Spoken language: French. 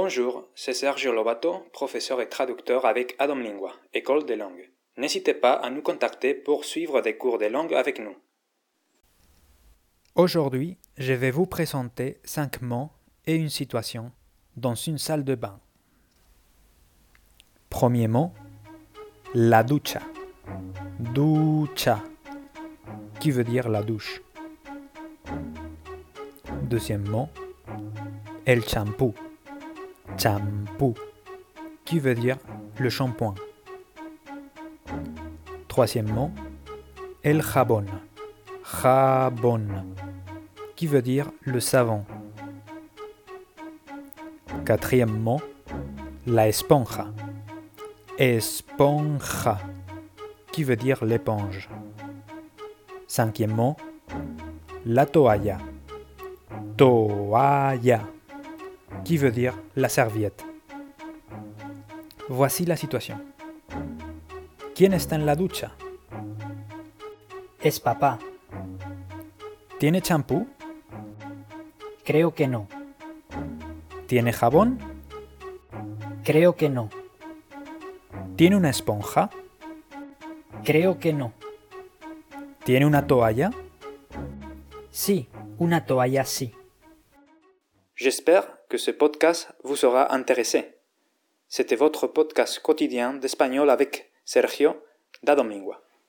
Bonjour, c'est Sergio Lobato, professeur et traducteur avec Adam Lingua, École des langues. N'hésitez pas à nous contacter pour suivre des cours de langue avec nous. Aujourd'hui, je vais vous présenter cinq mots et une situation dans une salle de bain. Premier mot, la ducha. Ducha, qui veut dire la douche? Deuxième mot, el champú. Champú, qui veut dire le shampoing? Troisième mot, el jabón. Jabón, qui veut dire le savon? Quatrième mot, la esponja. Esponja, qui veut dire l'éponge? Cinquième mot, la toalla. Toalla, qui veut dire la serviette. Voici la situation. ¿Quién está en la ducha? Es papá. ¿Tiene champú? Creo que no. ¿Tiene jabón? Creo que no. ¿Tiene una esponja? Creo que no. ¿Tiene una toalla? Sí, una toalla sí. J'espère que ce podcast vous sera intéressé. C'était votre podcast quotidien d'espagnol avec Sergio da Domingua.